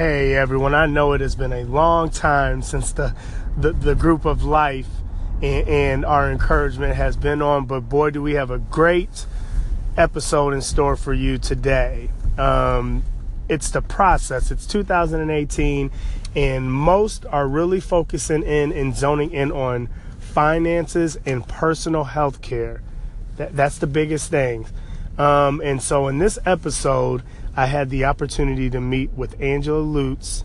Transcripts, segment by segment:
Hey everyone, I know it has been a long time since the the, the group of life and, and, our encouragement has been on, but boy, do we have a great episode in store for you today. Um, it's the process. It's 2018, and most are really focusing in and zoning in on finances and personal health care. That, that's the biggest thing. Um, and so in this episode, I had the opportunity to meet with Angela Lutz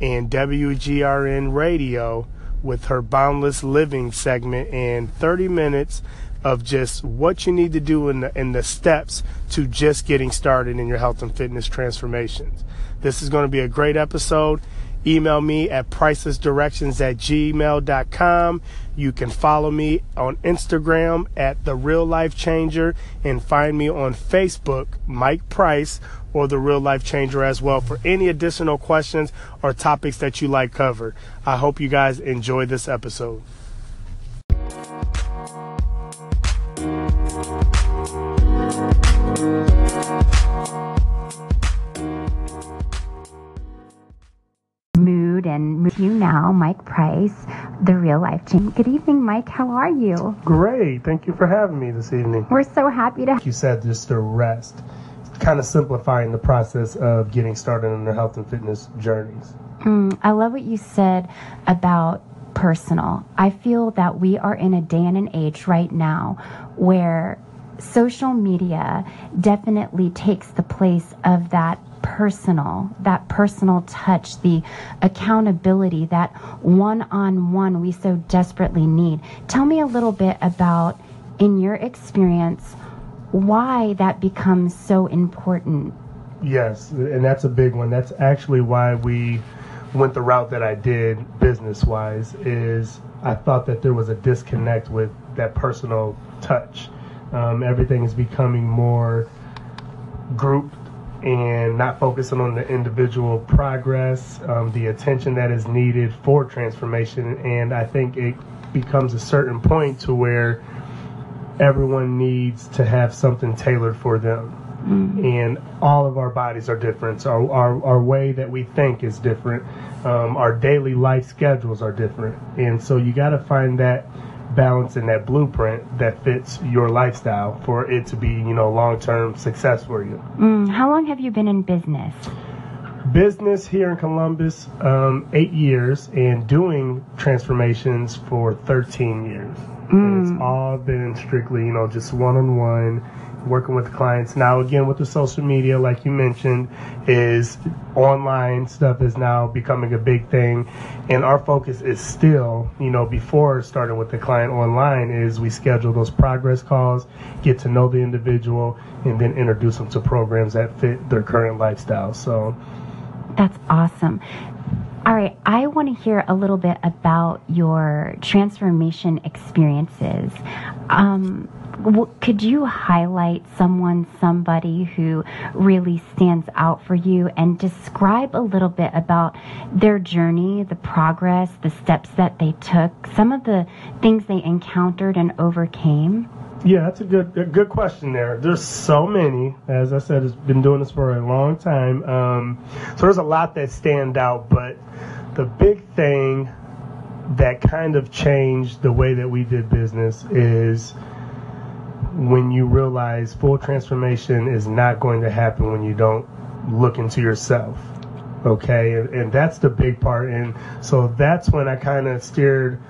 and WGRN Radio with her Boundless Living segment and 30 minutes of just what you need to do in the, in the steps to just getting started in your health and fitness transformations. This is going to be a great episode. Email me at pricelessdirections at gmail.com. You can follow me on Instagram at The Real Life Changer and find me on Facebook, Mike Price, or The Real Life Changer as well for any additional questions or topics that you like covered. I hope you guys enjoy this episode. Mood and with you now, Mike Price, the real life changer. Good evening, Mike. How are you? Great. Thank you for having me this evening. We're so happy to. You said just to rest kind of simplifying the process of getting started on their health and fitness journeys. Mm, I love what you said about personal. I feel that we are in a day and an age right now where social media definitely takes the place of that personal, that personal touch, the accountability, that one on one we so desperately need. Tell me a little bit about, in your experience, why that becomes so important. Yes, and that's a big one. That's actually why we went the route that I did business wise is I thought that there was a disconnect with that personal touch. Um, everything is becoming more grouped and not focusing on the individual progress, um, the attention that is needed for transformation. And I think it becomes a certain point to where everyone needs to have something tailored for them. Mm-hmm. And all of our bodies are different. Our, our, our way that we think is different. Um, our daily life schedules are different. And so you got to find that balance and that blueprint that fits your lifestyle for it to be, you know, long term success for you. Mm, how long have you been in business? Business here in Columbus, um, eight years, and doing transformations for 13 years. Mm. It's all been strictly, you know, just one on one, working with clients. Now, again, with the social media, like you mentioned, is online stuff is now becoming a big thing. And our focus is still, you know, before starting with the client online, is we schedule those progress calls, get to know the individual, and then introduce them to programs that fit their current lifestyle. So, that's awesome. All right, I want to hear a little bit about your transformation experiences. Um, could you highlight someone, somebody who really stands out for you, and describe a little bit about their journey, the progress, the steps that they took, some of the things they encountered and overcame? Yeah, that's a good a good question there. There's so many. As I said, it's been doing this for a long time. Um, so there's a lot that stand out, but the big thing that kind of changed the way that we did business is when you realize full transformation is not going to happen when you don't look into yourself. Okay, and, and that's the big part. And so that's when I kind of steered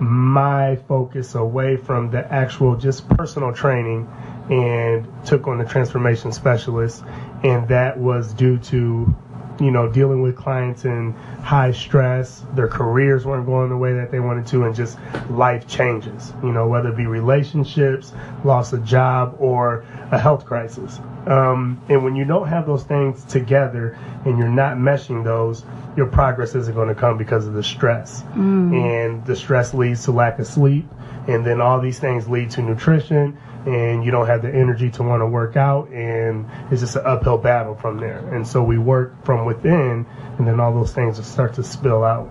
my focus away from the actual just personal training and took on the transformation specialist. And that was due to you know, dealing with clients in high stress, their careers weren't going the way that they wanted to, and just life changes, you know, whether it be relationships, loss of job, or a health crisis. Um, and when you don't have those things together and you're not meshing those, your progress isn't going to come because of the stress. Mm. And the stress leads to lack of sleep, and then all these things lead to nutrition and you don't have the energy to want to work out and it's just an uphill battle from there. And so we work from within and then all those things start to spill out.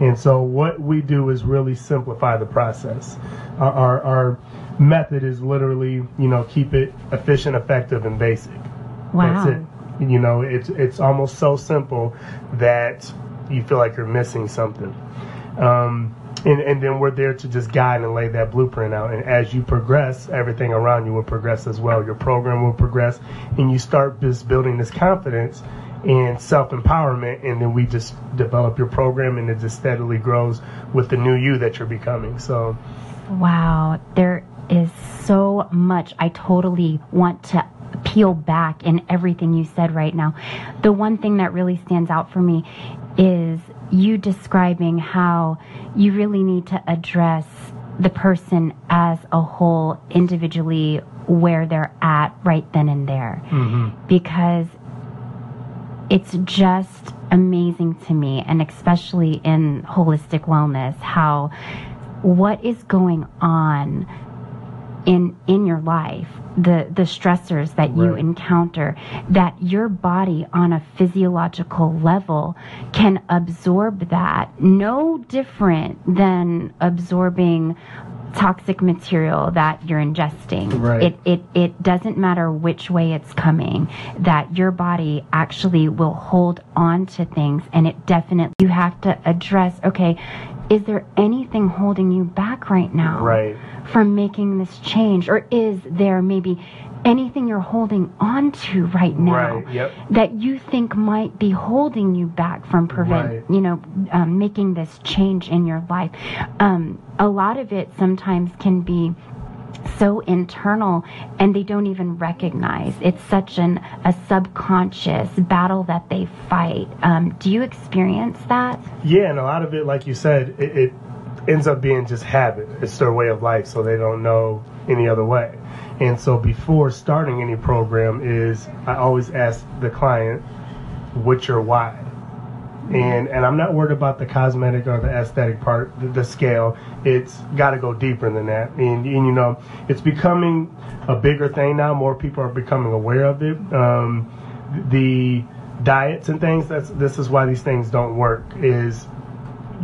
And so what we do is really simplify the process. Our, our, our method is literally you know keep it efficient effective and basic. Wow. You know, it's it's almost so simple that you feel like you're missing something. Um, and, and then we're there to just guide and lay that blueprint out. And as you progress, everything around you will progress as well. Your program will progress, and you start just building this confidence and self empowerment. And then we just develop your program, and it just steadily grows with the new you that you're becoming. So, wow, there is so much I totally want to peel back in everything you said right now. The one thing that really stands out for me is you describing how you really need to address the person as a whole individually where they're at right then and there. Mm-hmm. Because it's just amazing to me, and especially in holistic wellness, how what is going on in in your life the the stressors that you encounter that your body on a physiological level can absorb that. No different than absorbing toxic material that you're ingesting. Right. it, it it doesn't matter which way it's coming that your body actually will hold on to things and it definitely you have to address okay is there anything holding you back right now right from making this change? Or is there maybe anything you're holding on to right now right, yep. that you think might be holding you back from prevent right. you know um, making this change in your life um, a lot of it sometimes can be so internal and they don't even recognize it's such an a subconscious battle that they fight um, do you experience that yeah and a lot of it like you said it, it ends up being just habit. It's their way of life, so they don't know any other way. And so before starting any program is I always ask the client, what's your why? And and I'm not worried about the cosmetic or the aesthetic part, the, the scale. It's got to go deeper than that. And, and you know, it's becoming a bigger thing now. More people are becoming aware of it. Um, the diets and things. That's this is why these things don't work. Is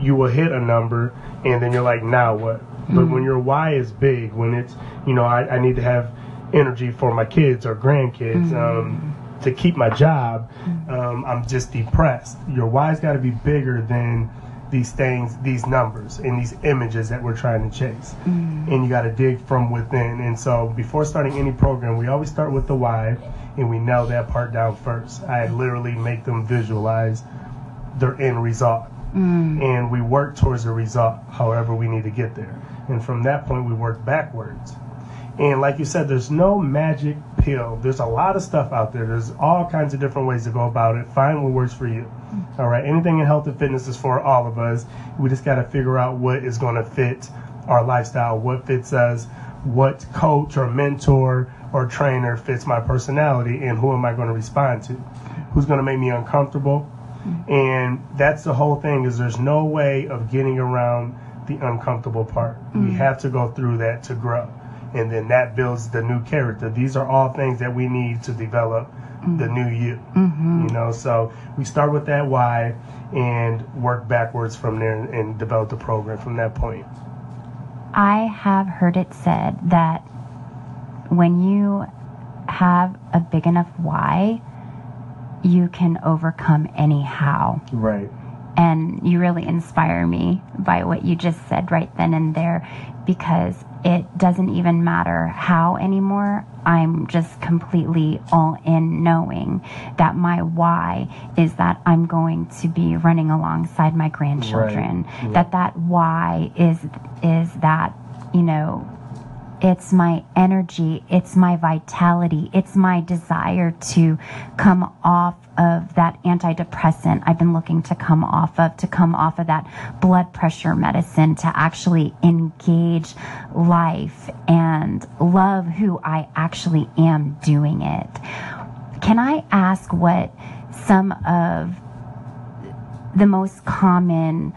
you will hit a number and then you're like, now what? Mm-hmm. But when your why is big, when it's, you know, I, I need to have energy for my kids or grandkids mm-hmm. um, to keep my job, mm-hmm. um, I'm just depressed. Your why's got to be bigger than these things, these numbers, and these images that we're trying to chase. Mm-hmm. And you got to dig from within. And so before starting any program, we always start with the why and we nail that part down first. I literally make them visualize their end result mm. and we work towards the result however we need to get there. And from that point, we work backwards. And like you said, there's no magic pill. There's a lot of stuff out there. There's all kinds of different ways to go about it. Find what works for you. All right. Anything in health and fitness is for all of us. We just got to figure out what is going to fit our lifestyle, what fits us, what coach or mentor or trainer fits my personality, and who am I going to respond to? Who's going to make me uncomfortable? And that's the whole thing is there's no way of getting around the uncomfortable part. Mm-hmm. We have to go through that to grow. And then that builds the new character. These are all things that we need to develop mm-hmm. the new you. Mm-hmm. You know, so we start with that why and work backwards from there and, develop the program from that point. I have heard it said that when you have a big enough why, you can overcome anyhow. Right. And you really inspire me by what you just said right then and there because it doesn't even matter how anymore. I'm just completely all in knowing that my why is that I'm going to be running alongside my grandchildren. Right. That that why is is that, you know, it's my energy, it's my vitality, it's my desire to come off of that antidepressant I've been looking to come off of, to come off of that blood pressure medicine, to actually engage life and love who I actually am doing it. Can I ask what some of the most common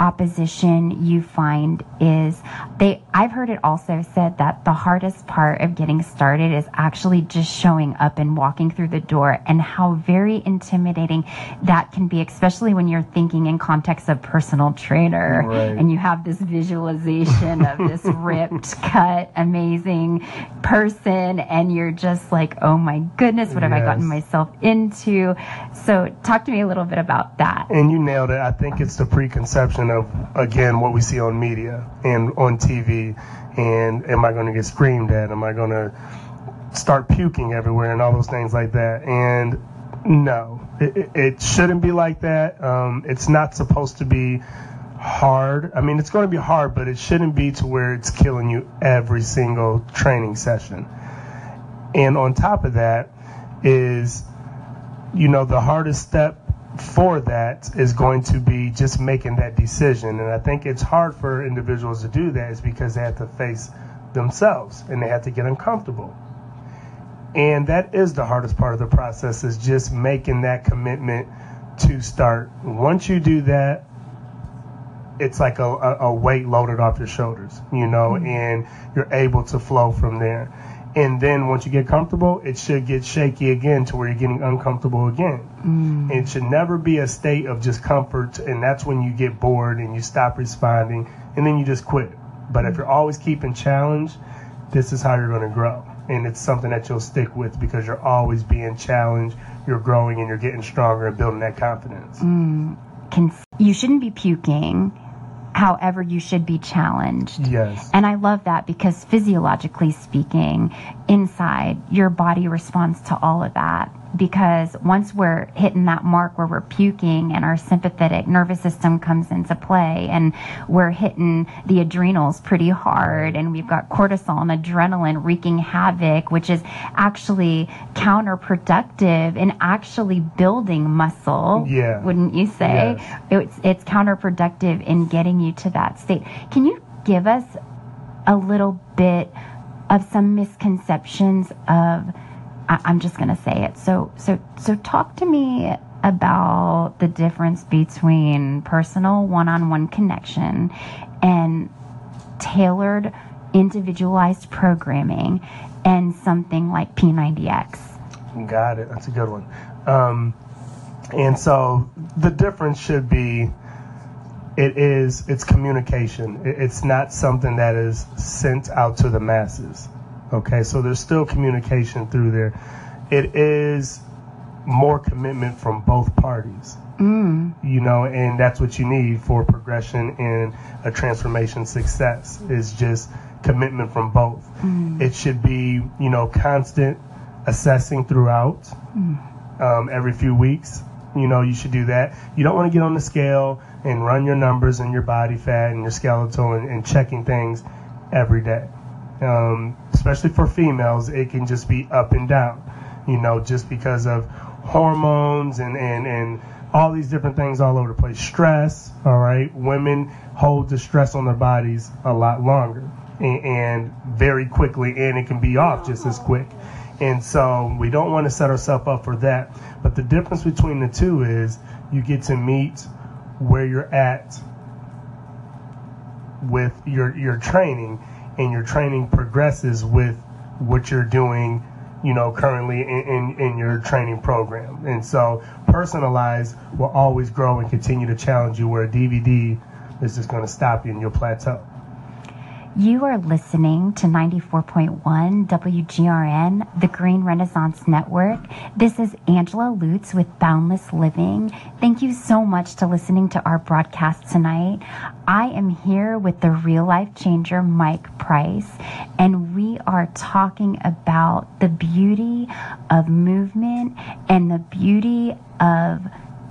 opposition you find is they I've heard it also said that the hardest part of getting started is actually just showing up and walking through the door and how very intimidating that can be, especially when you're thinking in context of personal trainer Right. and you have this visualization of this ripped, cut, amazing person and you're just like, oh my goodness, what have I gotten myself into? So talk to me a little bit about that. And you nailed it. I think it's the preconception of again what we see on media and on TV. And am I going to get screamed at? Am I going to start puking everywhere and all those things like that? And no, it- it shouldn't be like that. Um, it's not supposed to be hard. I mean, it's going to be hard, but it shouldn't be to where it's killing you every single training session. And on top of that is you know, the hardest step for that is going to be just making that decision. And I think it's hard for individuals to do that is because they have to face themselves and they have to get uncomfortable. And that is the hardest part of the process is just making that commitment to start. Once you do that, it's like a, a, a weight loaded off your shoulders, you know, mm-hmm. and you're able to flow from there. And then once you get comfortable, it should get shaky again to where you're getting uncomfortable again. Mm. It should never be a state of just comfort, and that's when you get bored and you stop responding, and then you just quit. But if mm. you're always keeping challenge, this is how you're going to grow. And it's something that you'll stick with because you're always being challenged, you're growing, and you're getting stronger and building that confidence. Mm. Can, you shouldn't be puking. However, you should be challenged. Yes. And I love that because physiologically speaking, inside, your body responds to all of that. Because once we're hitting that mark where we're puking and our sympathetic nervous system comes into play and we're hitting the adrenals pretty hard and we've got cortisol and adrenaline wreaking havoc, which is actually counterproductive in actually building muscle. Yeah. Wouldn't you say? Yes. It's, it's counterproductive in getting you to that state. Can you give us a little bit of some misconceptions of I, I'm just to say it. So so so talk to me about the difference between personal one-on-one connection and tailored individualized programming and something like P90X. Got it. That's a good one. Um, and so the difference should be it is it's communication. It's not something that is sent out to the masses. Okay, so there's still communication through there. It is more commitment from both parties. Mm. You know, and that's what you need for progression and a transformation success is just commitment from both. It should be, you know, constant assessing throughout um, every few weeks. You know, you should do that. You don't want to get on the scale and run your numbers and your body fat and your skeletal and, and checking things every day. Um, especially for females, it can just be up and down. You know, just because of hormones and, and, and all these different things all over the place. Stress, all right. Women hold the stress on their bodies a lot longer and, and very quickly, and it can be off just as quick. And so we don't want to set ourselves up for that. But the difference between the two is you get to meet where you're at with your your training, and your training progresses with what you're doing, you know, currently in, in, in your training program. And so personalized will always grow and continue to challenge you where a DVD is just going to stop you in you'll plateau. You are listening to 94.1 WGRN, the Green Renaissance Network. This is Angela Lutz with Boundless Living. Thank you so much to listening to our broadcast tonight. I am here with the real life changer, Mike Price, and we are talking about the beauty of movement and the beauty of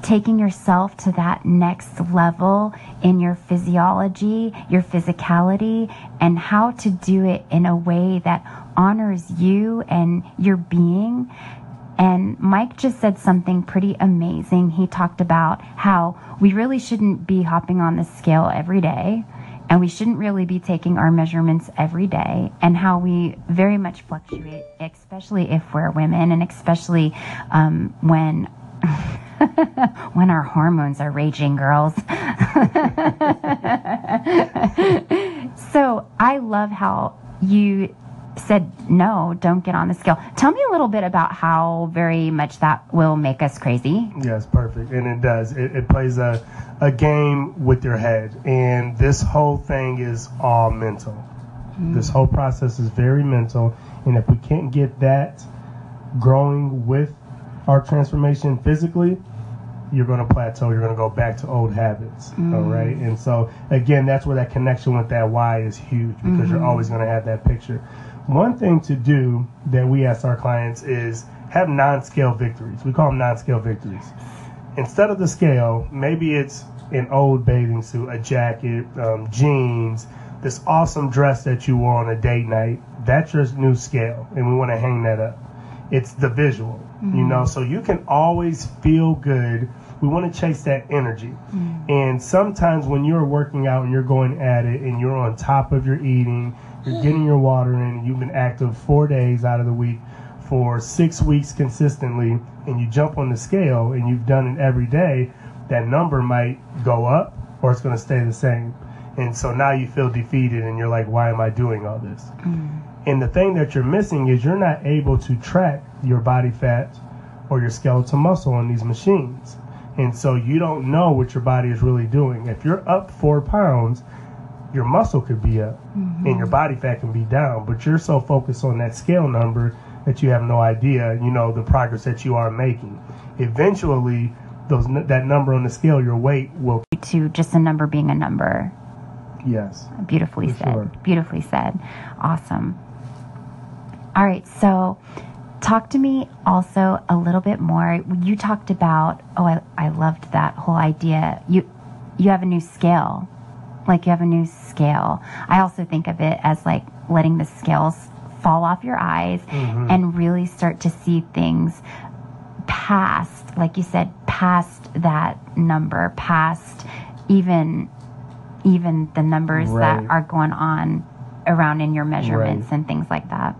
taking yourself to that next level in your physiology, your physicality, and how to do it in a way that honors you and your being. And Mike just said something pretty amazing. He talked about how we really shouldn't be hopping on the scale every day. And we shouldn't really be taking our measurements every day, and how we very much fluctuate, especially if we're women, and especially um, when when our hormones are raging, girls. So I love how you said no, don't get on the scale. Tell me a little bit about how very much that will make us crazy. Yes, perfect, and it does. It, it plays a a game with your head, and this whole thing is all mental. Mm. This whole process is very mental, and if we can't get that growing with our transformation physically, you're going to plateau. You're going to go back to old habits. Mm. All right. And so, again, that's where that connection with that why is huge because mm-hmm. you're always going to have that picture. One thing to do that we ask our clients is have non scale victories. We call them non scale victories. Instead of the scale, maybe it's an old bathing suit, a jacket, um, jeans, this awesome dress that you wore on a date night. That's your new scale. And we want to hang that up. It's the visual, mm-hmm. you know, so you can always feel good we want to chase that energy. Mm. And sometimes when you're working out and you're going at it and you're on top of your eating, you're getting your water in, and you've been active four days out of the week for six weeks consistently, and you jump on the scale and you've done it every day, that number might go up or it's going to stay the same. And so now you feel defeated and you're like, why am I doing all this? Mm. And the thing that you're missing is you're not able to track your body fat or your skeletal muscle on these machines. And so you don't know what your body is really doing. If you're up four pounds, your muscle could be up mm-hmm. and your body fat can be down, but you're so focused on that scale number that you have no idea, you know, the progress that you are making. Eventually, those that number on the scale, your weight will to just a number being a number. Yes. Beautifully said. Sure. Beautifully said. Awesome. All right, so talk to me also a little bit more. You talked about, oh, I, I loved that whole idea. You, you have a new scale. Like you have a new scale. I also think of it as like letting the scales fall off your eyes mm-hmm. and really start to see things past, like you said, past that number, past even even the numbers right. that are going on around in your measurements right. and things like that.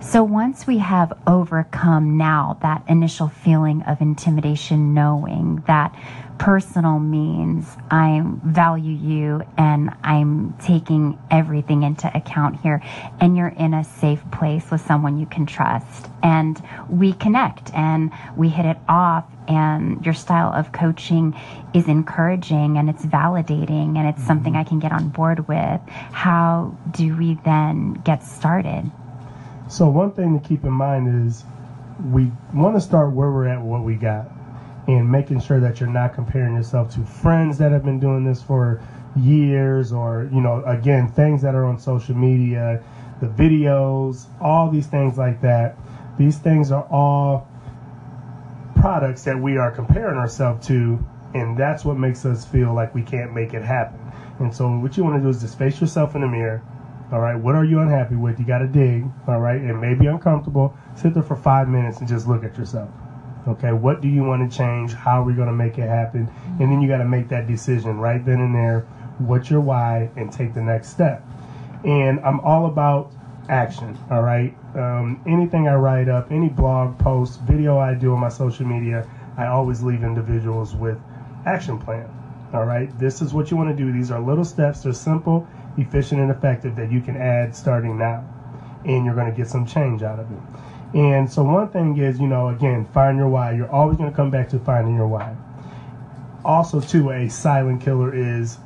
So once we have overcome now that initial feeling of intimidation, knowing that personal means I value you and I'm taking everything into account here, and you're in a safe place with someone you can trust, and we connect and we hit it off, and your style of coaching is encouraging and it's validating and it's something mm-hmm. I can get on board with. How do we then get started? So one thing to keep in mind is we want to start where we're at, what we got, and making sure that you're not comparing yourself to friends that have been doing this for years, or you know, again, things that are on social media, the videos, all these things like that. These things are all products that we are comparing ourselves to, and that's what makes us feel like we can't make it happen. And so, what you want to do is just face yourself in the mirror all right, what are you unhappy with? You got to dig. All right, it may be uncomfortable. Sit there for five minutes and just look at yourself. Okay, what do you want to change? How are we going to make it happen? And then you got to make that decision right then and there. What's your why? And take the next step. And I'm all about action. All right, um, anything I write up, any blog post, video I do on my social media, I always leave individuals with action plan. All right, this is what you want to do. These are little steps. They're simple efficient and effective that you can add starting now. And you're going to get some change out of it. And so, one thing is, you know, again, find your why. You're always going to come back to finding your why. Also, too, a silent killer is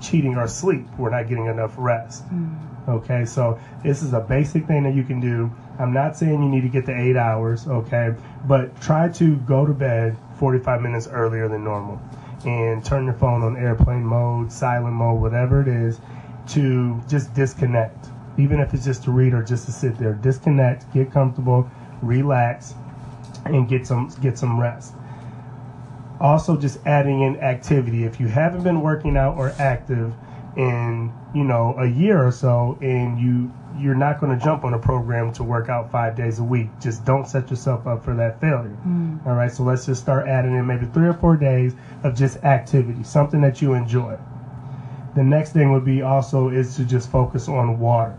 cheating our sleep. We're not getting enough rest. Mm. Okay, so this is a basic thing that you can do. I'm not saying you need to get the eight hours, okay, but try to go to bed 45 minutes earlier than normal and turn your phone on airplane mode, silent mode, whatever it is, to just disconnect, even if it's just to read or just to sit there. Disconnect, get comfortable, relax, and get some get some rest. Also, just adding in activity. If you haven't been working out or active in you know a year or so, and you you're not going to jump on a program to work out five days a week. Just don't set yourself up for that failure. Mm. All right, so let's just start adding in maybe three or four days of just activity, something that you enjoy. The next thing would be also is to just focus on water.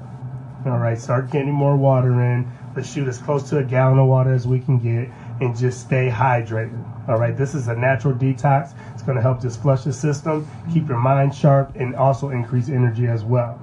All right, start getting more water in. Let's shoot as close to a gallon of water as we can get. and just stay hydrated. All right, this is a natural detox. It's going to help just flush the system, keep your mind sharp, and also increase energy as well.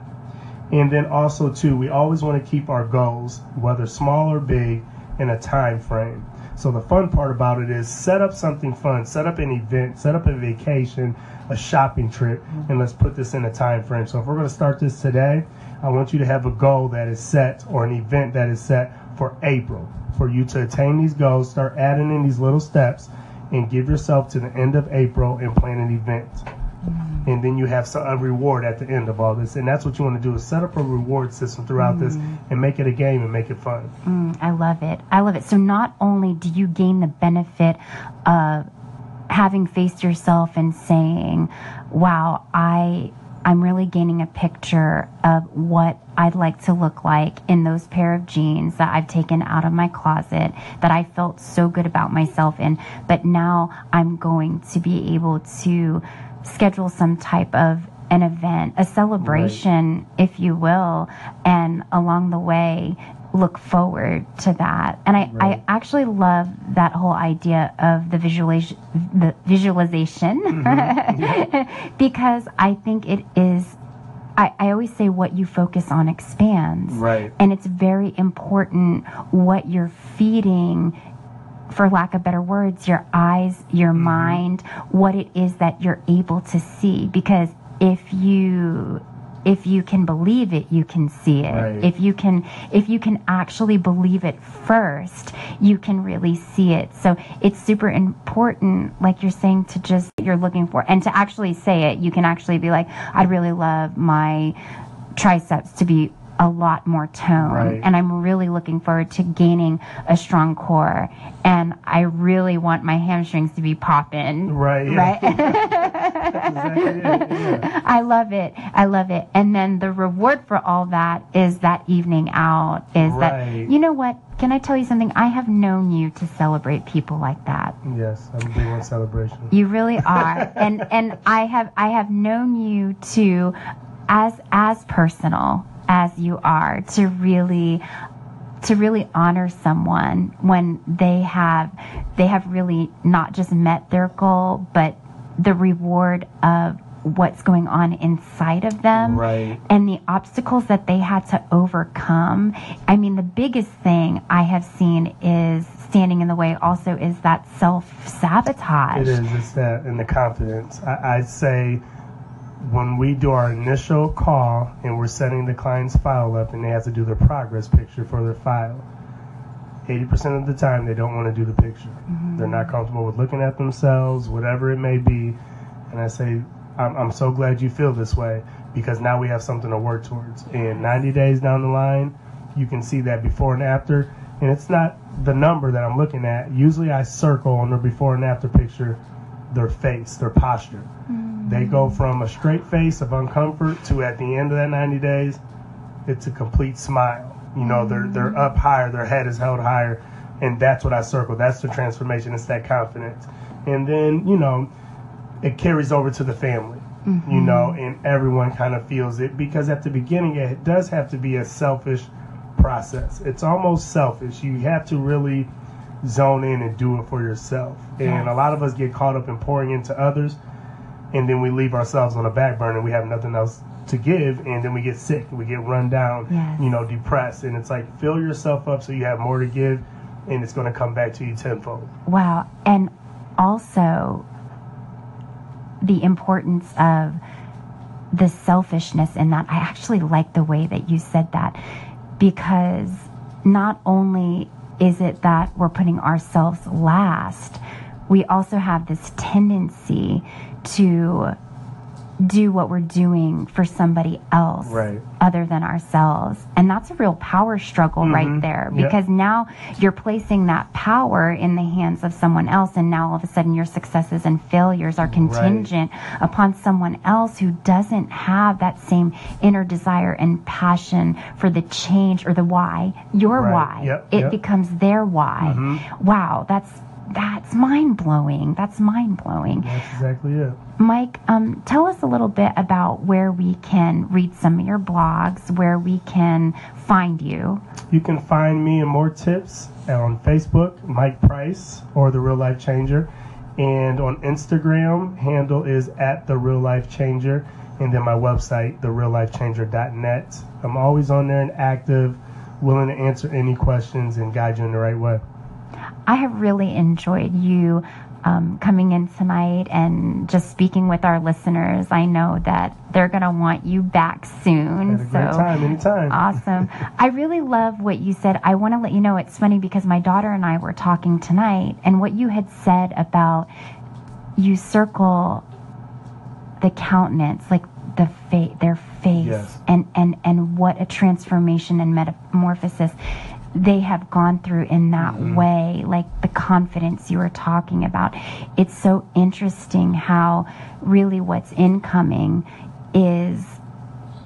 And then also too, we always want to keep our goals, whether small or big, in a time frame. So the fun part about it is set up something fun, set up an event, set up a vacation, a shopping trip, mm-hmm. and let's put this in a time frame. So if we're going to start this today, I want you to have a goal that is set or an event that is set for April. For you to attain these goals, start adding in these little steps and give yourself to the end of April and plan an event. Mm-hmm. And then you have some, a reward at the end of all this. And that's what you want to do is set up a reward system throughout mm-hmm. this and make it a game and make it fun. Mm, I love it. I love it. So not only do you gain the benefit of having faced yourself and saying, wow, I I'm really gaining a picture of what I'd like to look like in those pair of jeans that I've taken out of my closet that I felt so good about myself in. But now I'm going to be able to schedule some type of an event, a celebration, right. if you will, and along the way look forward to that. And I, right. I actually love that whole idea of the visualization, the visualization, mm-hmm. yeah. because I think it is. I, I always say what you focus on expands. Right. And it's very important what you're feeding for lack of better words, your eyes, your mm-hmm. mind, what it is that you're able to see. Because if you if you can believe it you can see it right. if you can if you can actually believe it first you can really see it so it's super important like you're saying to just you're looking for and to actually say it you can actually be like i'd really love my triceps to be a lot more tone. Right. And I'm really looking forward to gaining a strong core. And I really want my hamstrings to be popping. Right. Right. exactly yeah. I love it. I love it. And then the reward for all that is that evening out is right. that, you know what? Can I tell you something? I have known you to celebrate people like that. Yes, I'm doing one celebration. You really are. and and I have I have known you to as as personal as you are to really to really honor someone when they have they have really not just met their goal but the reward of what's going on inside of them right. and the obstacles that they had to overcome. I mean, the biggest thing I have seen is standing in the way also is that self sabotage. It is, it's that and the confidence. I, I'd say when we do our initial call and we're setting the client's file up and they have to do their progress picture for their file, 80% of the time they don't want to do the picture. Mm-hmm. They're not comfortable with looking at themselves, whatever it may be. And I say, I'm, I'm so glad you feel this way because now we have something to work towards. And 90 days down the line, you can see that before and after. And it's not the number that I'm looking at. Usually I circle on the before and after picture their face, their posture. Mm-hmm they go from a straight face of uncomfort to at the end of that 90 days, it's a complete smile. You know, they're they're up higher, their head is held higher, and that's what I circle. That's the transformation. It's that confidence, and then you know, it carries over to the family. Mm-hmm. You know, and everyone kind of feels it because at the beginning it does have to be a selfish process. It's almost selfish. You have to really zone in and do it for yourself. And a lot of us get caught up in pouring into others and then we leave ourselves on a back burner. We have nothing else to give, and then we get sick, we get run down, yes. you know, depressed, and it's like fill yourself up so you have more to give, and it's going to come back to you tenfold. Wow, and also the importance of the selfishness in that. I actually like the way that you said that because not only is it that we're putting ourselves last, we also have this tendency to do what we're doing for somebody else right. other than ourselves. And that's a real power struggle mm-hmm. right there because yep. now you're placing that power in the hands of someone else. And now all of a sudden your successes and failures are contingent right. upon someone else who doesn't have that same inner desire and passion for the change or the why, your right. why. Yep. It yep. becomes their why. Mm-hmm. Wow, that's that's mind blowing. That's mind blowing. That's exactly it. Mike, um, tell us a little bit about where we can read some of your blogs, where we can find you. You can find me and more tips on Facebook, Mike Price, or The Real Life Changer. And on Instagram, handle is at The Real Life Changer. And then my website, TheRealLifeChanger.net. I'm always on there and active, willing to answer any questions and guide you in the right way. I have really enjoyed you um, coming in tonight and just speaking with our listeners. I know that they're going to want you back soon. Great time, anytime. Awesome. I really love what you said. I want to let you know it's funny because my daughter and I were talking tonight, and what you had said about you circle the countenance, like the fa- their face, Yes. and and and what a transformation and metamorphosis they have gone through in that way, like the confidence you were talking about. It's so interesting how really what's incoming is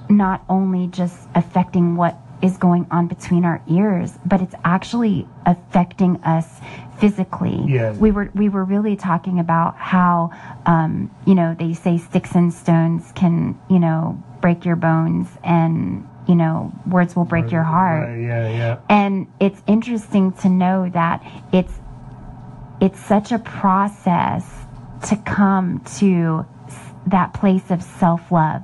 not only just affecting what is going on between our ears, but it's actually affecting us physically. Yes. We were we were really talking about how um, you know they say sticks and stones can you know break your bones and you know words will break your heart. Right, yeah, yeah. And it's interesting to know that it's it's such a process to come to that place of self-love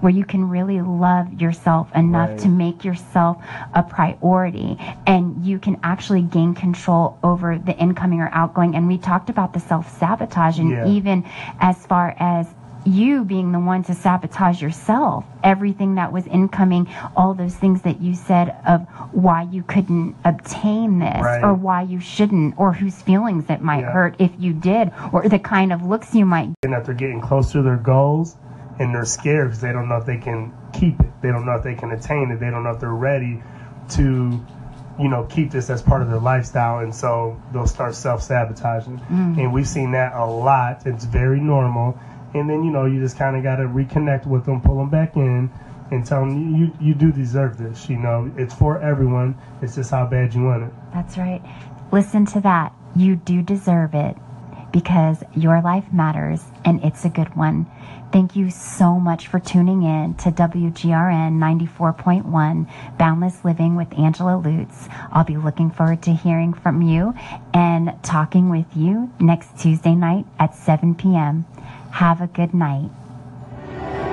where you can really love yourself enough Right. to make yourself a priority and you can actually gain control over the incoming or outgoing and we talked about the self-sabotage and Yeah. even as far as you being the one to sabotage yourself everything that was incoming all those things that you said of why you couldn't obtain this Right. or why you shouldn't or whose feelings it might Yeah. hurt if you did or the kind of looks you might and that they're getting close to their goals and they're scared because they don't know if they can keep it. They don't know if they can attain it. They don't know if they're ready to, you know, keep this as part of their lifestyle. And so they'll start self sabotaging. Mm. And we've seen that a lot. It's very normal. And then, you know, you just kind of got to reconnect with them, pull them back in. And tell them you, you do deserve this. You know, it's for everyone. It's just how bad you want it. That's right. Listen to that. You do deserve it because your life matters and it's a good one. Thank you so much for tuning in to WGRN 94.1 Boundless Living with Angela Lutz. I'll be looking forward to hearing from you and talking with you next Tuesday night at 7 p.m. Have a good night.